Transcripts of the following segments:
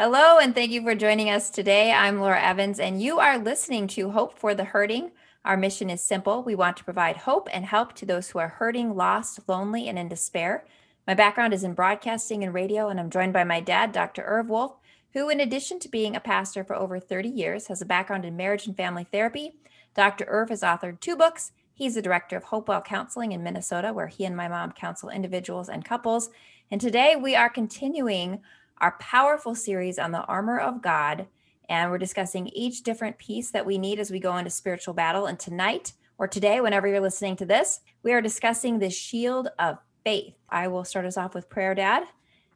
Hello, and thank you for joining us today. I'm Laura Evans, and you are listening to Hope for the Hurting. Our mission is simple. We want to provide hope and help to those who are hurting, lost, lonely, and in despair. My background is in broadcasting and radio, and I'm joined by my dad, Dr. Irv Wolf, who, in addition to being a pastor for over 30 years, has a background in marriage and family therapy. Dr. Irv has authored two books. He's the director of Hopewell Counseling in Minnesota, where he and my mom counsel individuals and couples. And today we are continuing our powerful series on the armor of God. And we're discussing each different piece that we need as we go into spiritual battle. And tonight, or today, whenever you're listening to this, we are discussing the shield of faith. I will start us off with prayer, Dad,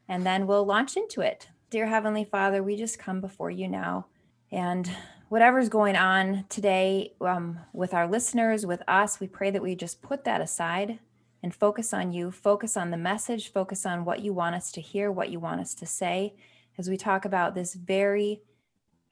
and then we'll launch into it. Dear Heavenly Father, we just come before you now. And whatever's going on today um, with our listeners, with us, we pray that we just put that aside and focus on you, focus on the message, focus on what you want us to hear, what you want us to say, as we talk about this very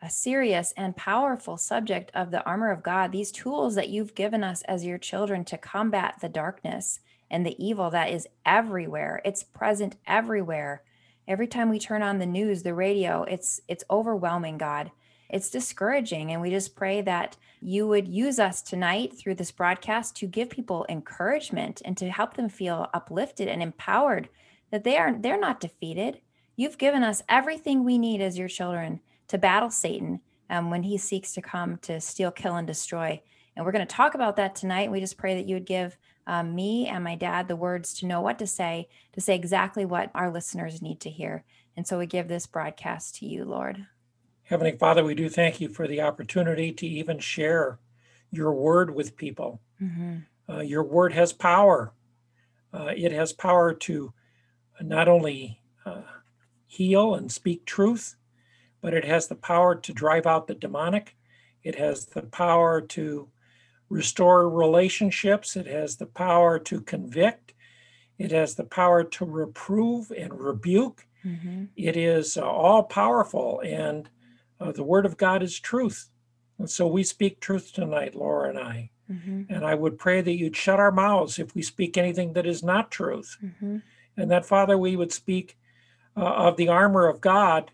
a serious and powerful subject of the armor of God, these tools that you've given us as your children to combat the darkness and the evil that is everywhere. It's present everywhere. Every time we turn on the news, the radio, it's it's overwhelming, God it's discouraging. And we just pray that you would use us tonight through this broadcast to give people encouragement and to help them feel uplifted and empowered that they are they're not defeated. You've given us everything we need as your children to battle Satan um, when he seeks to come to steal, kill, and destroy. And we're going to talk about that tonight. We just pray that you would give um, me and my dad the words to know what to say, to say exactly what our listeners need to hear. And so we give this broadcast to you, Lord. Heavenly Father, we do thank you for the opportunity to even share your word with people. Mm-hmm. Uh, your word has power. Uh, it has power to not only uh, heal and speak truth, but it has the power to drive out the demonic. It has the power to restore relationships. It has the power to convict. It has the power to reprove and rebuke. Mm-hmm. It is uh, all powerful. And uh, the word of God is truth. And so we speak truth tonight, Laura and I. Mm-hmm. And I would pray that you'd shut our mouths if we speak anything that is not truth. Mm-hmm. And that, Father, we would speak uh, of the armor of God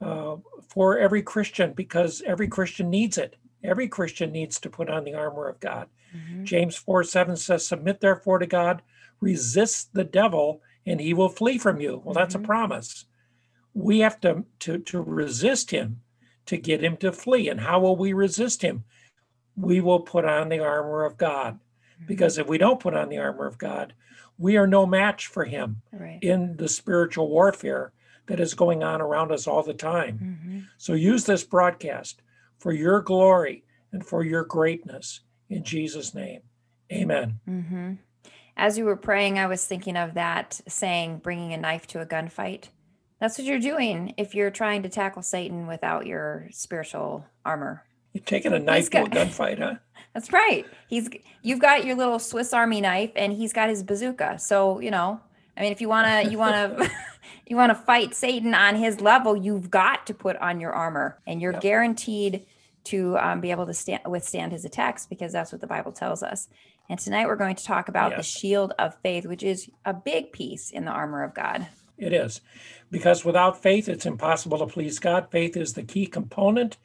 uh, for every Christian because every Christian needs it. Every Christian needs to put on the armor of God. Mm-hmm. James 4 7 says, Submit therefore to God, resist the devil, and he will flee from you. Well, that's a mm-hmm. promise. We have to, to, to resist him to get him to flee. And how will we resist him? We will put on the armor of God. Mm-hmm. Because if we don't put on the armor of God, we are no match for him right. in the spiritual warfare that is going on around us all the time. Mm-hmm. So use this broadcast for your glory and for your greatness in Jesus' name. Amen. Mm-hmm. As you were praying, I was thinking of that saying, bringing a knife to a gunfight. That's what you're doing if you're trying to tackle Satan without your spiritual armor. You're taking a knife got, to a gunfight, huh? That's right. He's you've got your little Swiss Army knife, and he's got his bazooka. So you know, I mean, if you wanna you wanna you wanna fight Satan on his level, you've got to put on your armor, and you're yep. guaranteed to um, be able to stand withstand his attacks because that's what the Bible tells us. And tonight we're going to talk about yes. the shield of faith, which is a big piece in the armor of God. It is. Because without faith, it's impossible to please God. Faith is the key component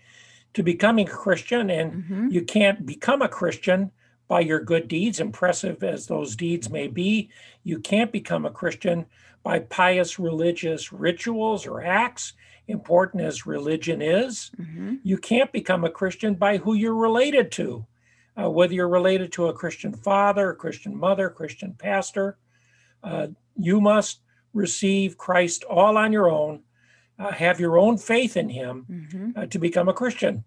to becoming a Christian. And mm-hmm. you can't become a Christian by your good deeds, impressive as those deeds may be. You can't become a Christian by pious religious rituals or acts, important as religion is. Mm-hmm. You can't become a Christian by who you're related to, uh, whether you're related to a Christian father, a Christian mother, a Christian pastor. Uh, you must receive Christ all on your own, uh, have your own faith in Him mm-hmm. uh, to become a Christian.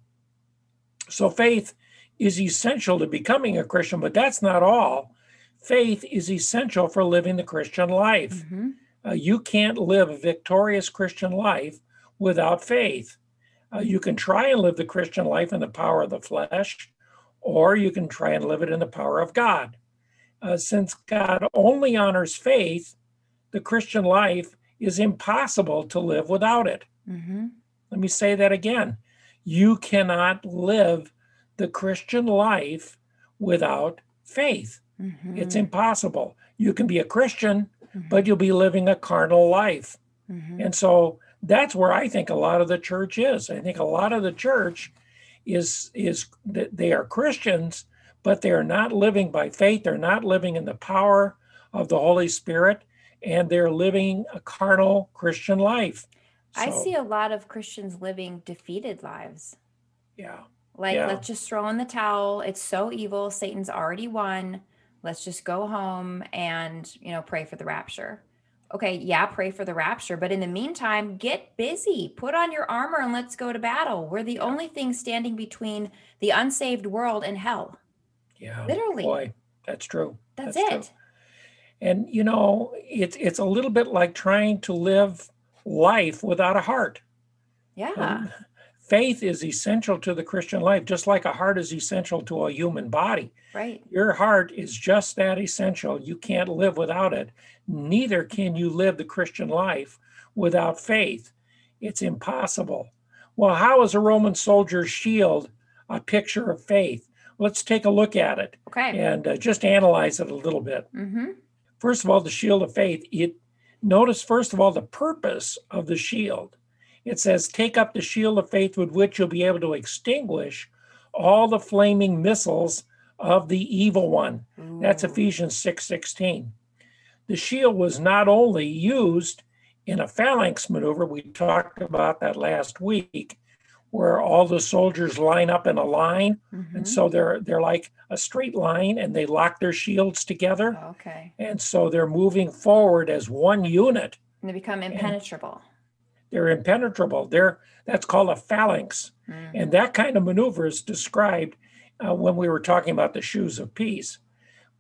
So, faith is essential to becoming a Christian, but that's not all. Faith is essential for living the Christian life. Mm-hmm. Uh, you can't live a victorious Christian life without faith. Uh, you can try and live the Christian life in the power of the flesh, or you can try and live it in the power of God. Uh, since God only honors faith, the Christian life is impossible to live without it. Mm-hmm. Let me say that again. You cannot live the Christian life without faith. Mm-hmm. It's impossible. You can be a Christian, mm-hmm. but you'll be living a carnal life. Mm-hmm. And so that's where I think a lot of the church is. I think a lot of the church is is that they are Christians, but they are not living by faith. They're not living in the power of the Holy Spirit, and they're living a carnal Christian life. So, I see a lot of Christians living defeated lives. Yeah. Like, yeah. let's just throw in the towel. It's so evil. Satan's already won. Let's just go home and, you know, pray for the rapture. Okay, yeah, pray for the rapture. But in the meantime, get busy. Put on your armor and let's go to battle. We're the only thing standing between the unsaved world and hell. Yeah. Literally. Boy, that's true. That's, that's it. True. And you know, it's it's a little bit like trying to live life without a heart. Yeah. Um, faith is essential to the Christian life, just like a heart is essential to a human body. Right. Your heart is just that essential. You can't live without it. Neither can you live the Christian life without faith. It's impossible. Well, how is a Roman soldier's shield a picture of faith? Let's take a look at it okay. and uh, just analyze it a little bit. Mm-hmm. First of all, the shield of faith. It notice first of all the purpose of the shield. It says, "Take up the shield of faith with which you'll be able to extinguish all the flaming missiles of the evil one." Ooh. That's mm. Ephesians six sixteen. The shield was not only used in a phalanx maneuver. We talked about that last week where all the soldiers line up in a line. Mm-hmm. and so they're they're like a straight line and they lock their shields together. Okay. And so they're moving forward as one unit. And they become impenetrable. they're impenetrable. They're that's called a phalanx. Mm. and that kind of maneuver is described uh, when we were talking about the shoes of peace.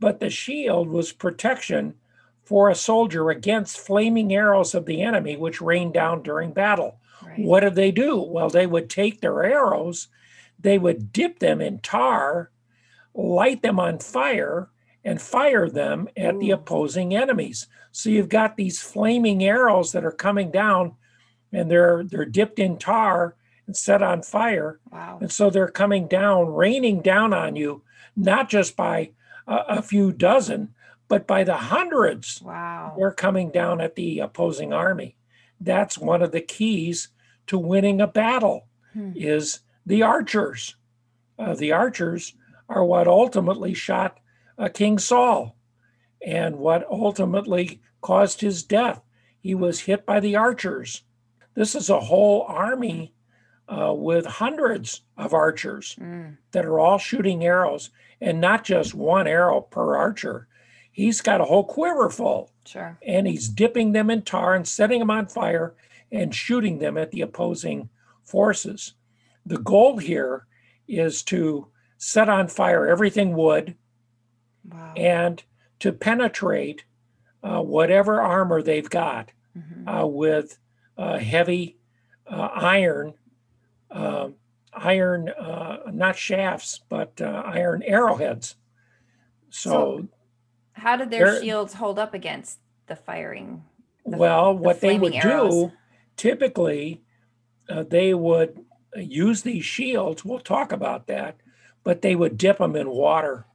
But the shield was protection for a soldier against flaming arrows of the enemy which rained down during battle Right. What did they do? Well, they would take their arrows, they would dip them in tar, light them on fire, and fire them at Ooh. the opposing enemies. So you've got these flaming arrows that are coming down and they're they're dipped in tar and set on fire. Wow. And so they're coming down, raining down on you, not just by a, a few dozen, but by the hundreds. Wow. They're coming down at the opposing army. That's one of the keys to winning a battle hmm. is the archers. Uh, the archers are what ultimately shot uh, King Saul and what ultimately caused his death. He was hit by the archers. This is a whole army uh, with hundreds of archers mm. that are all shooting arrows and not just one arrow per archer. He's got a whole quiver full. Sure. And he's dipping them in tar and setting them on fire and shooting them at the opposing forces. The goal here is to set on fire everything wood wow. and to penetrate uh, whatever armor they've got mm-hmm. uh, with uh, heavy uh, iron, um, iron, uh, not shafts, but uh, iron arrowheads. So, so how did their shields hold up against the firing? The, well, the what they would arrows? do typically uh, they would use these shields. We'll talk about that, but they would dip them in water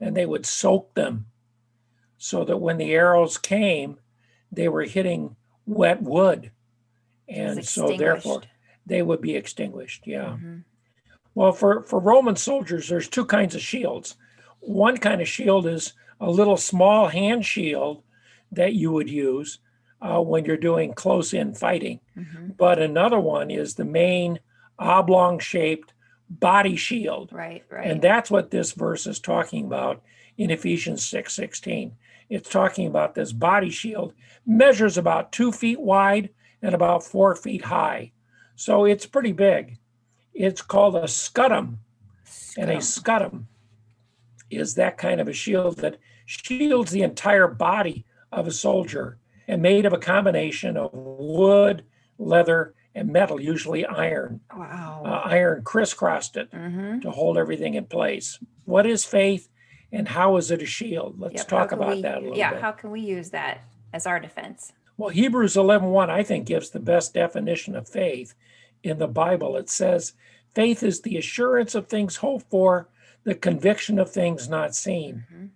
and they would soak them so that when the arrows came, they were hitting wet wood. And so therefore they would be extinguished. Yeah. Mm-hmm. Well, for, for Roman soldiers, there's two kinds of shields. One kind of shield is a little small hand shield that you would use uh, when you're doing close in fighting. Mm-hmm. But another one is the main oblong shaped body shield. Right, right. And that's what this verse is talking about in Ephesians 6 16. It's talking about this body shield, measures about two feet wide and about four feet high. So it's pretty big. It's called a scutum. scudum. And a scutum is that kind of a shield that shields the entire body of a soldier and made of a combination of wood, leather, and metal, usually iron. Wow. Uh, iron crisscrossed it mm-hmm. to hold everything in place. What is faith and how is it a shield? Let's yep. talk about we, that a little yeah, bit. Yeah, how can we use that as our defense? Well, Hebrews 11:1 I think gives the best definition of faith in the Bible. It says, "Faith is the assurance of things hoped for, the conviction of things not seen." Mm-hmm.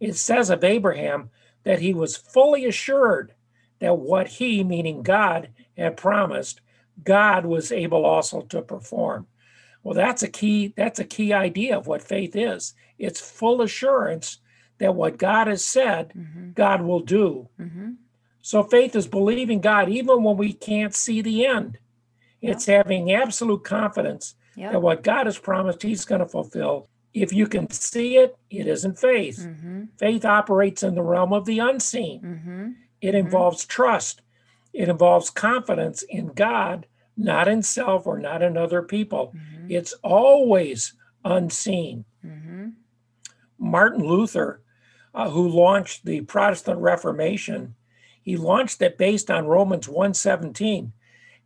It says of Abraham, that he was fully assured that what he, meaning God, had promised, God was able also to perform. Well, that's a key, that's a key idea of what faith is. It's full assurance that what God has said, mm-hmm. God will do. Mm-hmm. So faith is believing God even when we can't see the end. It's having absolute confidence yep. that what God has promised, He's going to fulfill. If you can see it, it isn't faith. Mm-hmm. Faith operates in the realm of the unseen. Mm-hmm. It mm-hmm. involves trust. It involves confidence in God, not in self or not in other people. Mm-hmm. It's always unseen. Mm-hmm. Martin Luther, uh, who launched the Protestant Reformation, he launched it based on Romans 117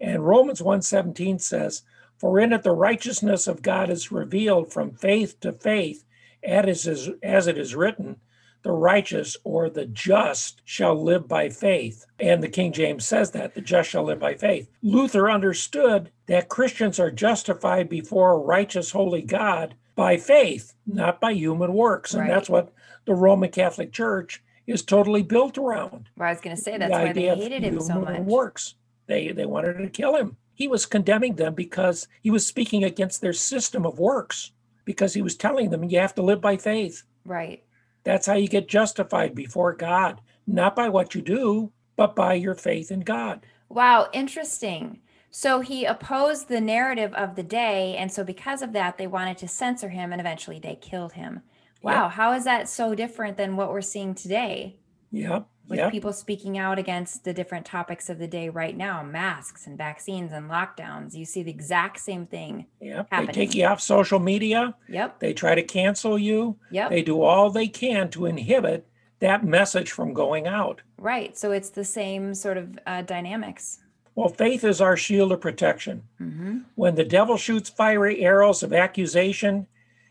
and Romans 1:17 says, "For in it the righteousness of God is revealed from faith to faith, as as it is written, the righteous or the just shall live by faith." And the King James says that, the just shall live by faith. Luther understood that Christians are justified before a righteous holy God by faith, not by human works. And right. that's what the Roman Catholic Church is totally built around. Well, I was going to say that's the why they hated him so much. Works. They they wanted to kill him. He was condemning them because he was speaking against their system of works because he was telling them you have to live by faith. Right. That's how you get justified before God, not by what you do, but by your faith in God. Wow, interesting. So he opposed the narrative of the day. And so, because of that, they wanted to censor him and eventually they killed him. Wow. Yep. How is that so different than what we're seeing today? Yep with people speaking out against the different topics of the day right now masks and vaccines and lockdowns. You see the exact same thing yep. they take you off social media. Yep. They try to cancel you. Yep. they do all they can to inhibit that message from going out. Right so it's the same sort of uh, dynamics. Well faith is our shield of protection. Mm-hmm. when the devil shoots fiery arrows of accusation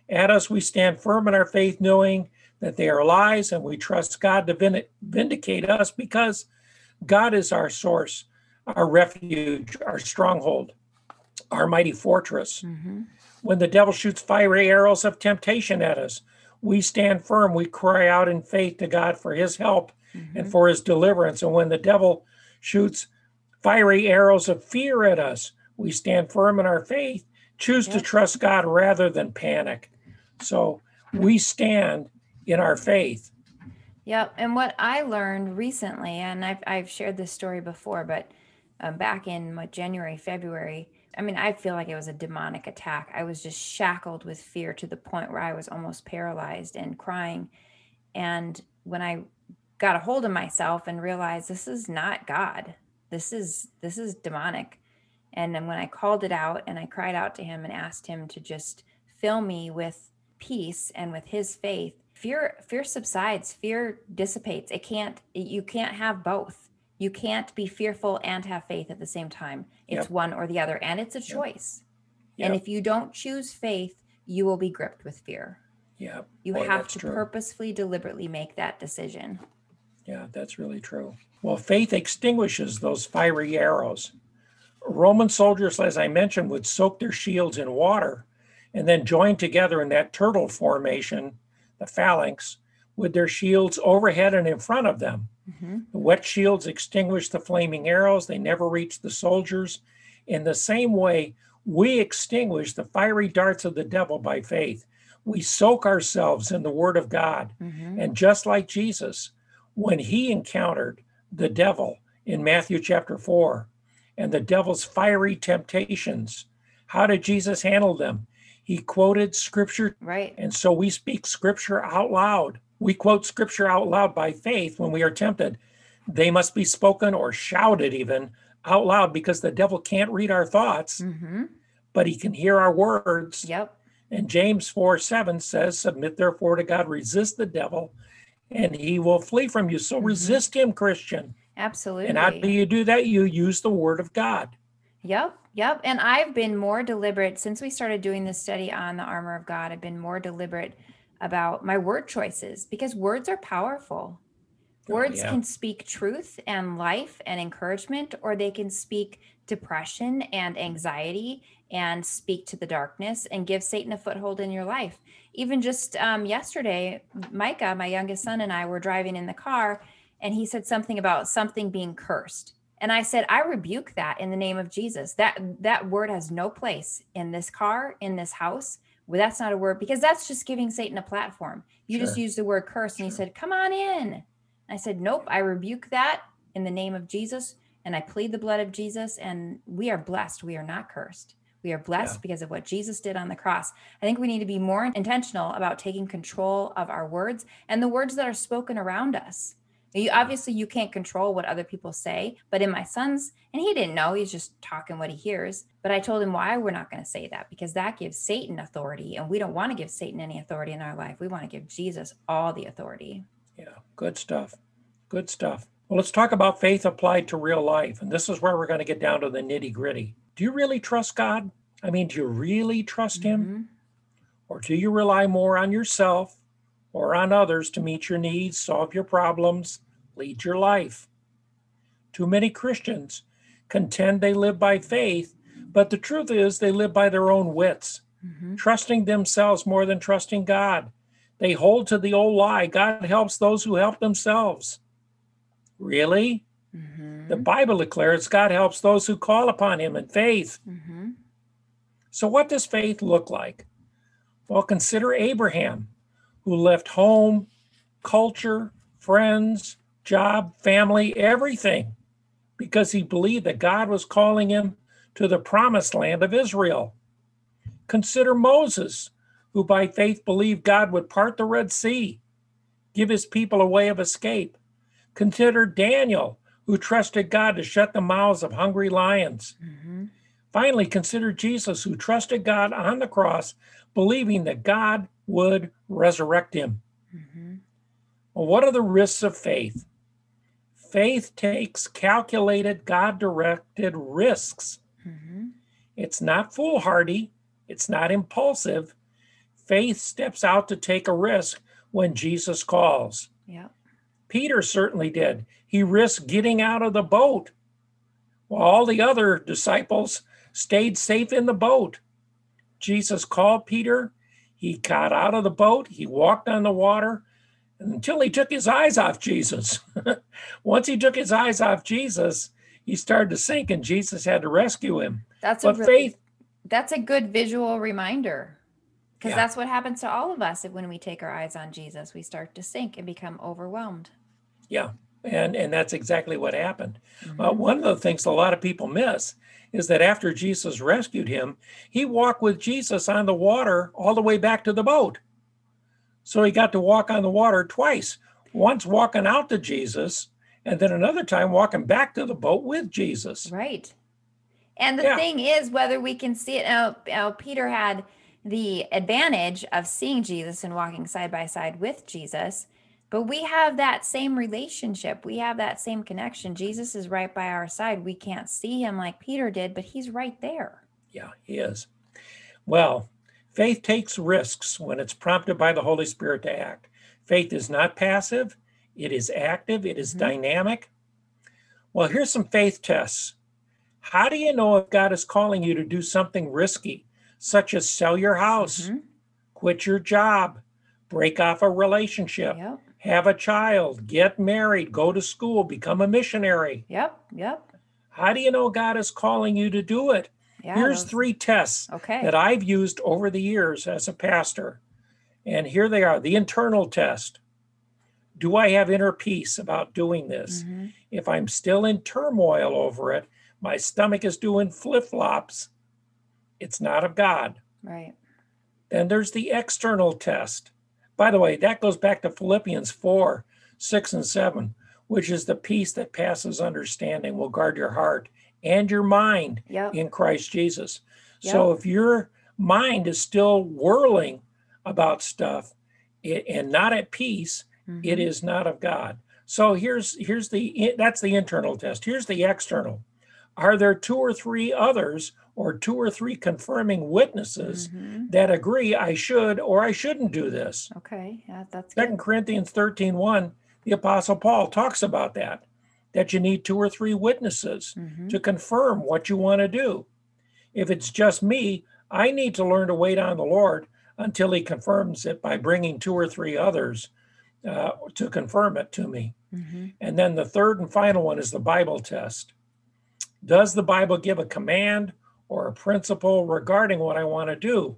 at us we stand firm in our faith knowing that they are lies, and we trust God to vindicate us because God is our source, our refuge, our stronghold, our mighty fortress. Mm-hmm. When the devil shoots fiery arrows of temptation at us, we stand firm. We cry out in faith to God for his help mm-hmm. and for his deliverance. And when the devil shoots fiery arrows of fear at us, we stand firm in our faith, choose to trust God rather than panic. So we stand in our faith. Yep. And what I learned recently, and I've, I've shared this story before, but um, back in what, January, February, I mean, I feel like it was a demonic attack. I was just shackled with fear to the point where I was almost paralyzed and crying. And when I got a hold of myself and realized this is not God, this is this is demonic. And then when I called it out and I cried out to him and asked him to just fill me with peace and with his faith, fear fear subsides fear dissipates. It can't you can't have both. You can't be fearful and have faith at the same time. It's yep. one or the other and it's a choice. Yep. and if you don't choose faith you will be gripped with fear. Yeah you Boy, have to true. purposefully deliberately make that decision. Yeah that's really true. Well faith extinguishes those fiery arrows. Roman soldiers as i mentioned would soak their shields in water and then join together in that turtle formation the phalanx, with their shields overhead and in front of them. Mm-hmm. The wet shields extinguish the flaming arrows, they never reach the soldiers. In the same way, we extinguish the fiery darts of the devil by faith. We soak ourselves in the Word of God. Mm-hmm. And just like Jesus, when he encountered the devil in Matthew chapter 4 and the devil's fiery temptations, how did Jesus handle them? He quoted scripture. Right. And so we speak scripture out loud. We quote scripture out loud by faith when we are tempted. They must be spoken or shouted even out loud because the devil can't read our thoughts, mm-hmm. but he can hear our words. Yep. And James 4 7 says, Submit therefore to God, resist the devil, and he will flee from you. So mm-hmm. resist him, Christian. Absolutely. And how do you do that? You use the word of God. Yep. Yep. And I've been more deliberate since we started doing this study on the armor of God. I've been more deliberate about my word choices because words are powerful. Oh, words yeah. can speak truth and life and encouragement, or they can speak depression and anxiety and speak to the darkness and give Satan a foothold in your life. Even just um, yesterday, Micah, my youngest son, and I were driving in the car, and he said something about something being cursed. And I said, I rebuke that in the name of Jesus. That that word has no place in this car, in this house. Well, that's not a word because that's just giving Satan a platform. You sure. just used the word curse, sure. and he said, "Come on in." I said, "Nope, I rebuke that in the name of Jesus, and I plead the blood of Jesus, and we are blessed. We are not cursed." We are blessed yeah. because of what Jesus did on the cross. I think we need to be more intentional about taking control of our words and the words that are spoken around us. You obviously you can't control what other people say, but in my son's, and he didn't know, he's just talking what he hears. But I told him why we're not going to say that because that gives Satan authority, and we don't want to give Satan any authority in our life. We want to give Jesus all the authority. Yeah, good stuff. Good stuff. Well, let's talk about faith applied to real life. And this is where we're going to get down to the nitty gritty. Do you really trust God? I mean, do you really trust Him? Mm-hmm. Or do you rely more on yourself or on others to meet your needs, solve your problems, lead your life? Too many Christians contend they live by faith, but the truth is they live by their own wits, mm-hmm. trusting themselves more than trusting God. They hold to the old lie God helps those who help themselves. Really? Mm-hmm. The Bible declares God helps those who call upon Him in faith. Mm-hmm. So, what does faith look like? Well, consider Abraham, who left home, culture, friends, job, family, everything, because he believed that God was calling him to the promised land of Israel. Consider Moses, who by faith believed God would part the Red Sea, give his people a way of escape. Consider Daniel, who trusted God to shut the mouths of hungry lions. Mm-hmm. Finally, consider Jesus, who trusted God on the cross, believing that God would resurrect him. Mm-hmm. Well, what are the risks of faith? Faith takes calculated, God directed risks. Mm-hmm. It's not foolhardy, it's not impulsive. Faith steps out to take a risk when Jesus calls. Yeah. Peter certainly did. He risked getting out of the boat while all the other disciples stayed safe in the boat. Jesus called Peter. He got out of the boat. He walked on the water until he took his eyes off Jesus. Once he took his eyes off Jesus, he started to sink and Jesus had to rescue him. That's but a really, faith that's a good visual reminder. Because yeah. that's what happens to all of us when we take our eyes on Jesus. We start to sink and become overwhelmed. Yeah. And and that's exactly what happened. Mm-hmm. Uh, one of the things a lot of people miss is that after Jesus rescued him, he walked with Jesus on the water all the way back to the boat. So he got to walk on the water twice once walking out to Jesus, and then another time walking back to the boat with Jesus. Right. And the yeah. thing is, whether we can see it, now, now, Peter had the advantage of seeing Jesus and walking side by side with Jesus, but we have that same relationship. We have that same connection. Jesus is right by our side. We can't see him like Peter did, but he's right there. Yeah, he is. Well, Faith takes risks when it's prompted by the Holy Spirit to act. Faith is not passive, it is active, it is mm-hmm. dynamic. Well, here's some faith tests. How do you know if God is calling you to do something risky, such as sell your house, mm-hmm. quit your job, break off a relationship, yep. have a child, get married, go to school, become a missionary? Yep, yep. How do you know God is calling you to do it? Yeah, Here's those... three tests okay. that I've used over the years as a pastor. And here they are the internal test. Do I have inner peace about doing this? Mm-hmm. If I'm still in turmoil over it, my stomach is doing flip flops, it's not of God. Right. Then there's the external test. By the way, that goes back to Philippians 4 6 and 7, which is the peace that passes understanding will guard your heart and your mind yep. in Christ Jesus. Yep. So if your mind is still whirling about stuff and not at peace, mm-hmm. it is not of God. So here's here's the that's the internal test. Here's the external. Are there two or three others or two or three confirming witnesses mm-hmm. that agree I should or I shouldn't do this? Okay, yeah, that's Second Corinthians 13, 1, the apostle Paul talks about that that you need two or three witnesses mm-hmm. to confirm what you want to do. If it's just me, I need to learn to wait on the Lord until He confirms it by bringing two or three others uh, to confirm it to me. Mm-hmm. And then the third and final one is the Bible test. Does the Bible give a command or a principle regarding what I want to do?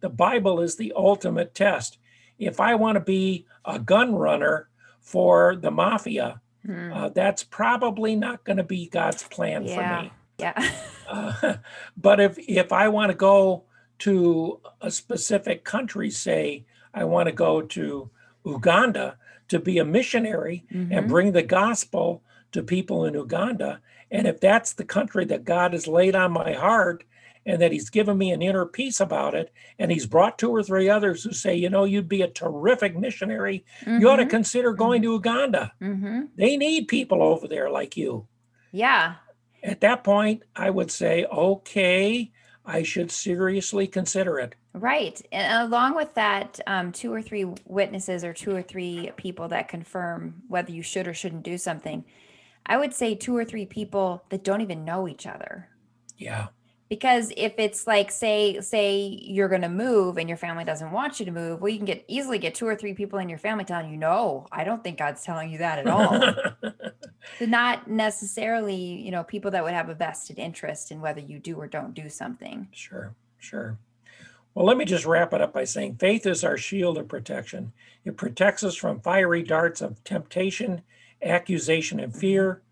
The Bible is the ultimate test. If I want to be a gun runner for the mafia, mm. uh, that's probably not going to be God's plan yeah. for me. Yeah. uh, but if if I want to go to a specific country, say I want to go to Uganda to be a missionary mm-hmm. and bring the gospel to people in Uganda, and if that's the country that God has laid on my heart and that He's given me an inner peace about it, and He's brought two or three others who say, you know, you'd be a terrific missionary, mm-hmm. you ought to mm-hmm. consider going to Uganda. Mm-hmm. They need people over there like you. Yeah. At that point, I would say, okay, I should seriously consider it. Right. And along with that, um, two or three witnesses or two or three people that confirm whether you should or shouldn't do something. I would say two or three people that don't even know each other. Yeah. Because if it's like say say you're going to move and your family doesn't want you to move, well you can get easily get two or three people in your family telling you no, I don't think God's telling you that at all. so not necessarily, you know, people that would have a vested interest in whether you do or don't do something. Sure. Sure. Well, let me just wrap it up by saying faith is our shield of protection. It protects us from fiery darts of temptation accusation, and fear.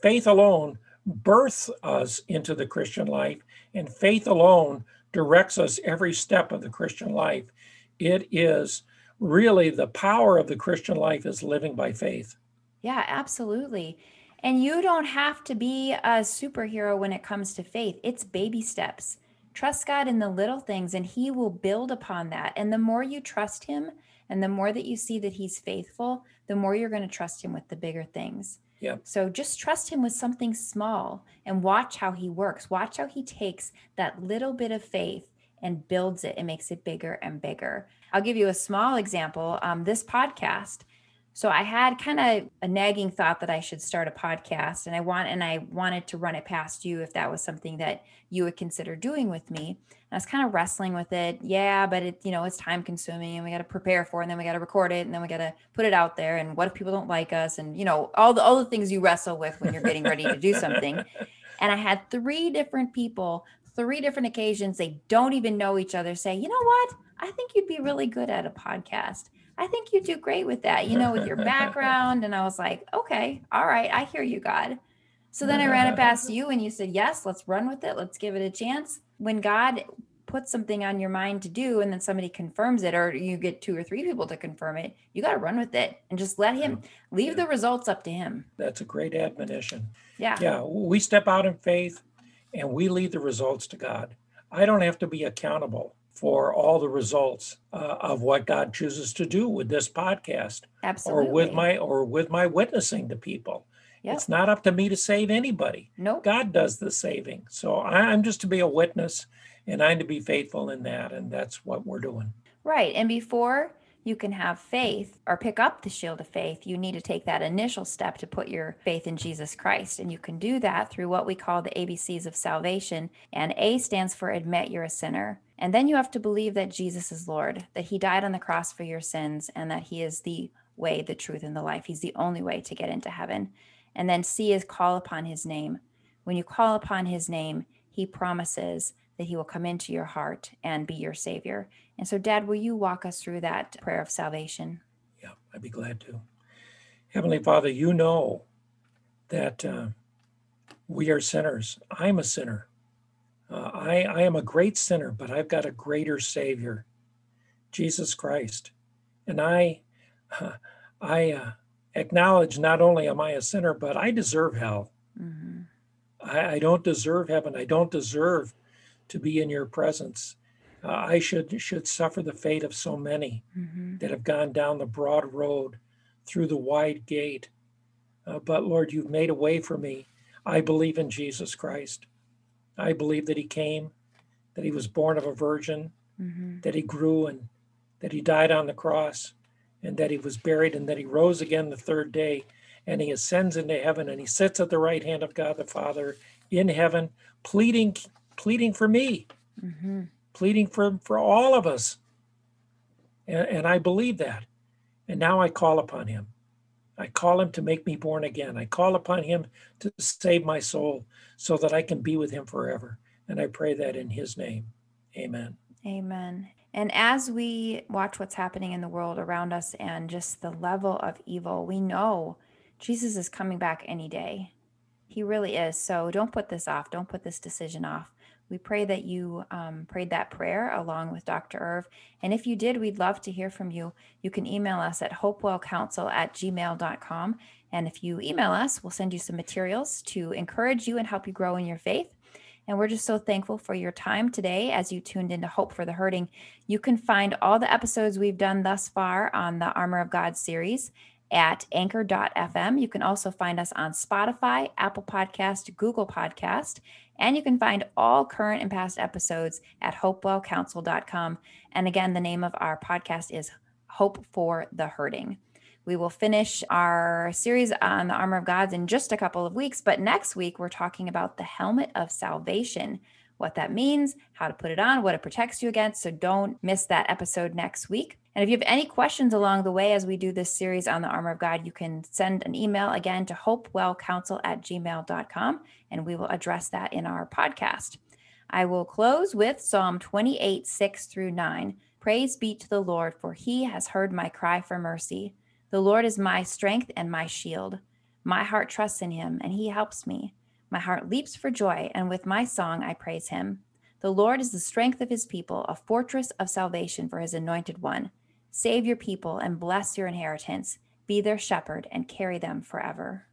Faith alone births us into the Christian life, and faith alone directs us every step of the Christian life. It is really the power of the Christian life is living by faith. Yeah, absolutely. And you don't have to be a superhero when it comes to faith. It's baby steps. Trust God in the little things, and He will build upon that. And the more you trust Him, and the more that you see that He's faithful, the more you're going to trust him with the bigger things. Yeah. So just trust him with something small and watch how he works. Watch how he takes that little bit of faith and builds it and makes it bigger and bigger. I'll give you a small example. Um, this podcast, so I had kind of a nagging thought that I should start a podcast and I want and I wanted to run it past you if that was something that you would consider doing with me. And I was kind of wrestling with it. Yeah, but it, you know, it's time consuming and we got to prepare for it and then we got to record it and then we got to put it out there and what if people don't like us and you know, all the all the things you wrestle with when you're getting ready to do something. And I had three different people, three different occasions they don't even know each other say, "You know what? I think you'd be really good at a podcast." I think you do great with that, you know, with your background. And I was like, okay, all right, I hear you, God. So then I ran it past you and you said, yes, let's run with it. Let's give it a chance. When God puts something on your mind to do and then somebody confirms it, or you get two or three people to confirm it, you got to run with it and just let Him leave the results up to Him. That's a great admonition. Yeah. Yeah. We step out in faith and we leave the results to God. I don't have to be accountable for all the results uh, of what God chooses to do with this podcast Absolutely. or with my or with my witnessing to people. Yep. It's not up to me to save anybody. No, nope. God does the saving. So I'm just to be a witness and I'm to be faithful in that. And that's what we're doing. Right. And before you can have faith or pick up the shield of faith, you need to take that initial step to put your faith in Jesus Christ. And you can do that through what we call the ABCs of salvation. And A stands for admit you're a sinner. And then you have to believe that Jesus is Lord, that he died on the cross for your sins, and that he is the way, the truth, and the life. He's the only way to get into heaven. And then C is call upon his name. When you call upon his name, he promises that he will come into your heart and be your savior. And so, Dad, will you walk us through that prayer of salvation? Yeah, I'd be glad to. Heavenly Father, you know that uh, we are sinners. I'm a sinner. Uh, I, I am a great sinner, but I've got a greater Savior, Jesus Christ. And I, uh, I uh, acknowledge not only am I a sinner, but I deserve hell. Mm-hmm. I, I, don't deserve heaven. I don't deserve to be in your presence. Uh, I should should suffer the fate of so many mm-hmm. that have gone down the broad road through the wide gate. Uh, but Lord, you've made a way for me. I believe in Jesus Christ. I believe that he came, that he was born of a virgin, mm-hmm. that he grew and that he died on the cross, and that he was buried and that he rose again the third day and he ascends into heaven and he sits at the right hand of God the Father in heaven, pleading pleading for me, mm-hmm. pleading for, for all of us. And, and I believe that. And now I call upon him. I call him to make me born again. I call upon him to save my soul so that I can be with him forever. And I pray that in his name. Amen. Amen. And as we watch what's happening in the world around us and just the level of evil, we know Jesus is coming back any day. He really is. So don't put this off. Don't put this decision off. We pray that you um, prayed that prayer along with Dr. Irv. And if you did, we'd love to hear from you. You can email us at hopewellcounsel at gmail.com. And if you email us, we'll send you some materials to encourage you and help you grow in your faith. And we're just so thankful for your time today as you tuned into Hope for the Hurting. You can find all the episodes we've done thus far on the Armor of God series at anchor.fm. You can also find us on Spotify, Apple Podcast, Google Podcast, and you can find all current and past episodes at hopewellcounsel.com. And again, the name of our podcast is Hope for the Hurting. We will finish our series on the armor of God's in just a couple of weeks, but next week we're talking about the helmet of salvation, what that means, how to put it on, what it protects you against. So don't miss that episode next week. And if you have any questions along the way as we do this series on the armor of God, you can send an email again to hopewellcounsel at gmail.com and we will address that in our podcast. I will close with Psalm 28, 6 through 9. Praise be to the Lord, for he has heard my cry for mercy. The Lord is my strength and my shield. My heart trusts in him, and he helps me. My heart leaps for joy, and with my song I praise him. The Lord is the strength of his people, a fortress of salvation for his anointed one. Save your people and bless your inheritance. Be their shepherd and carry them forever.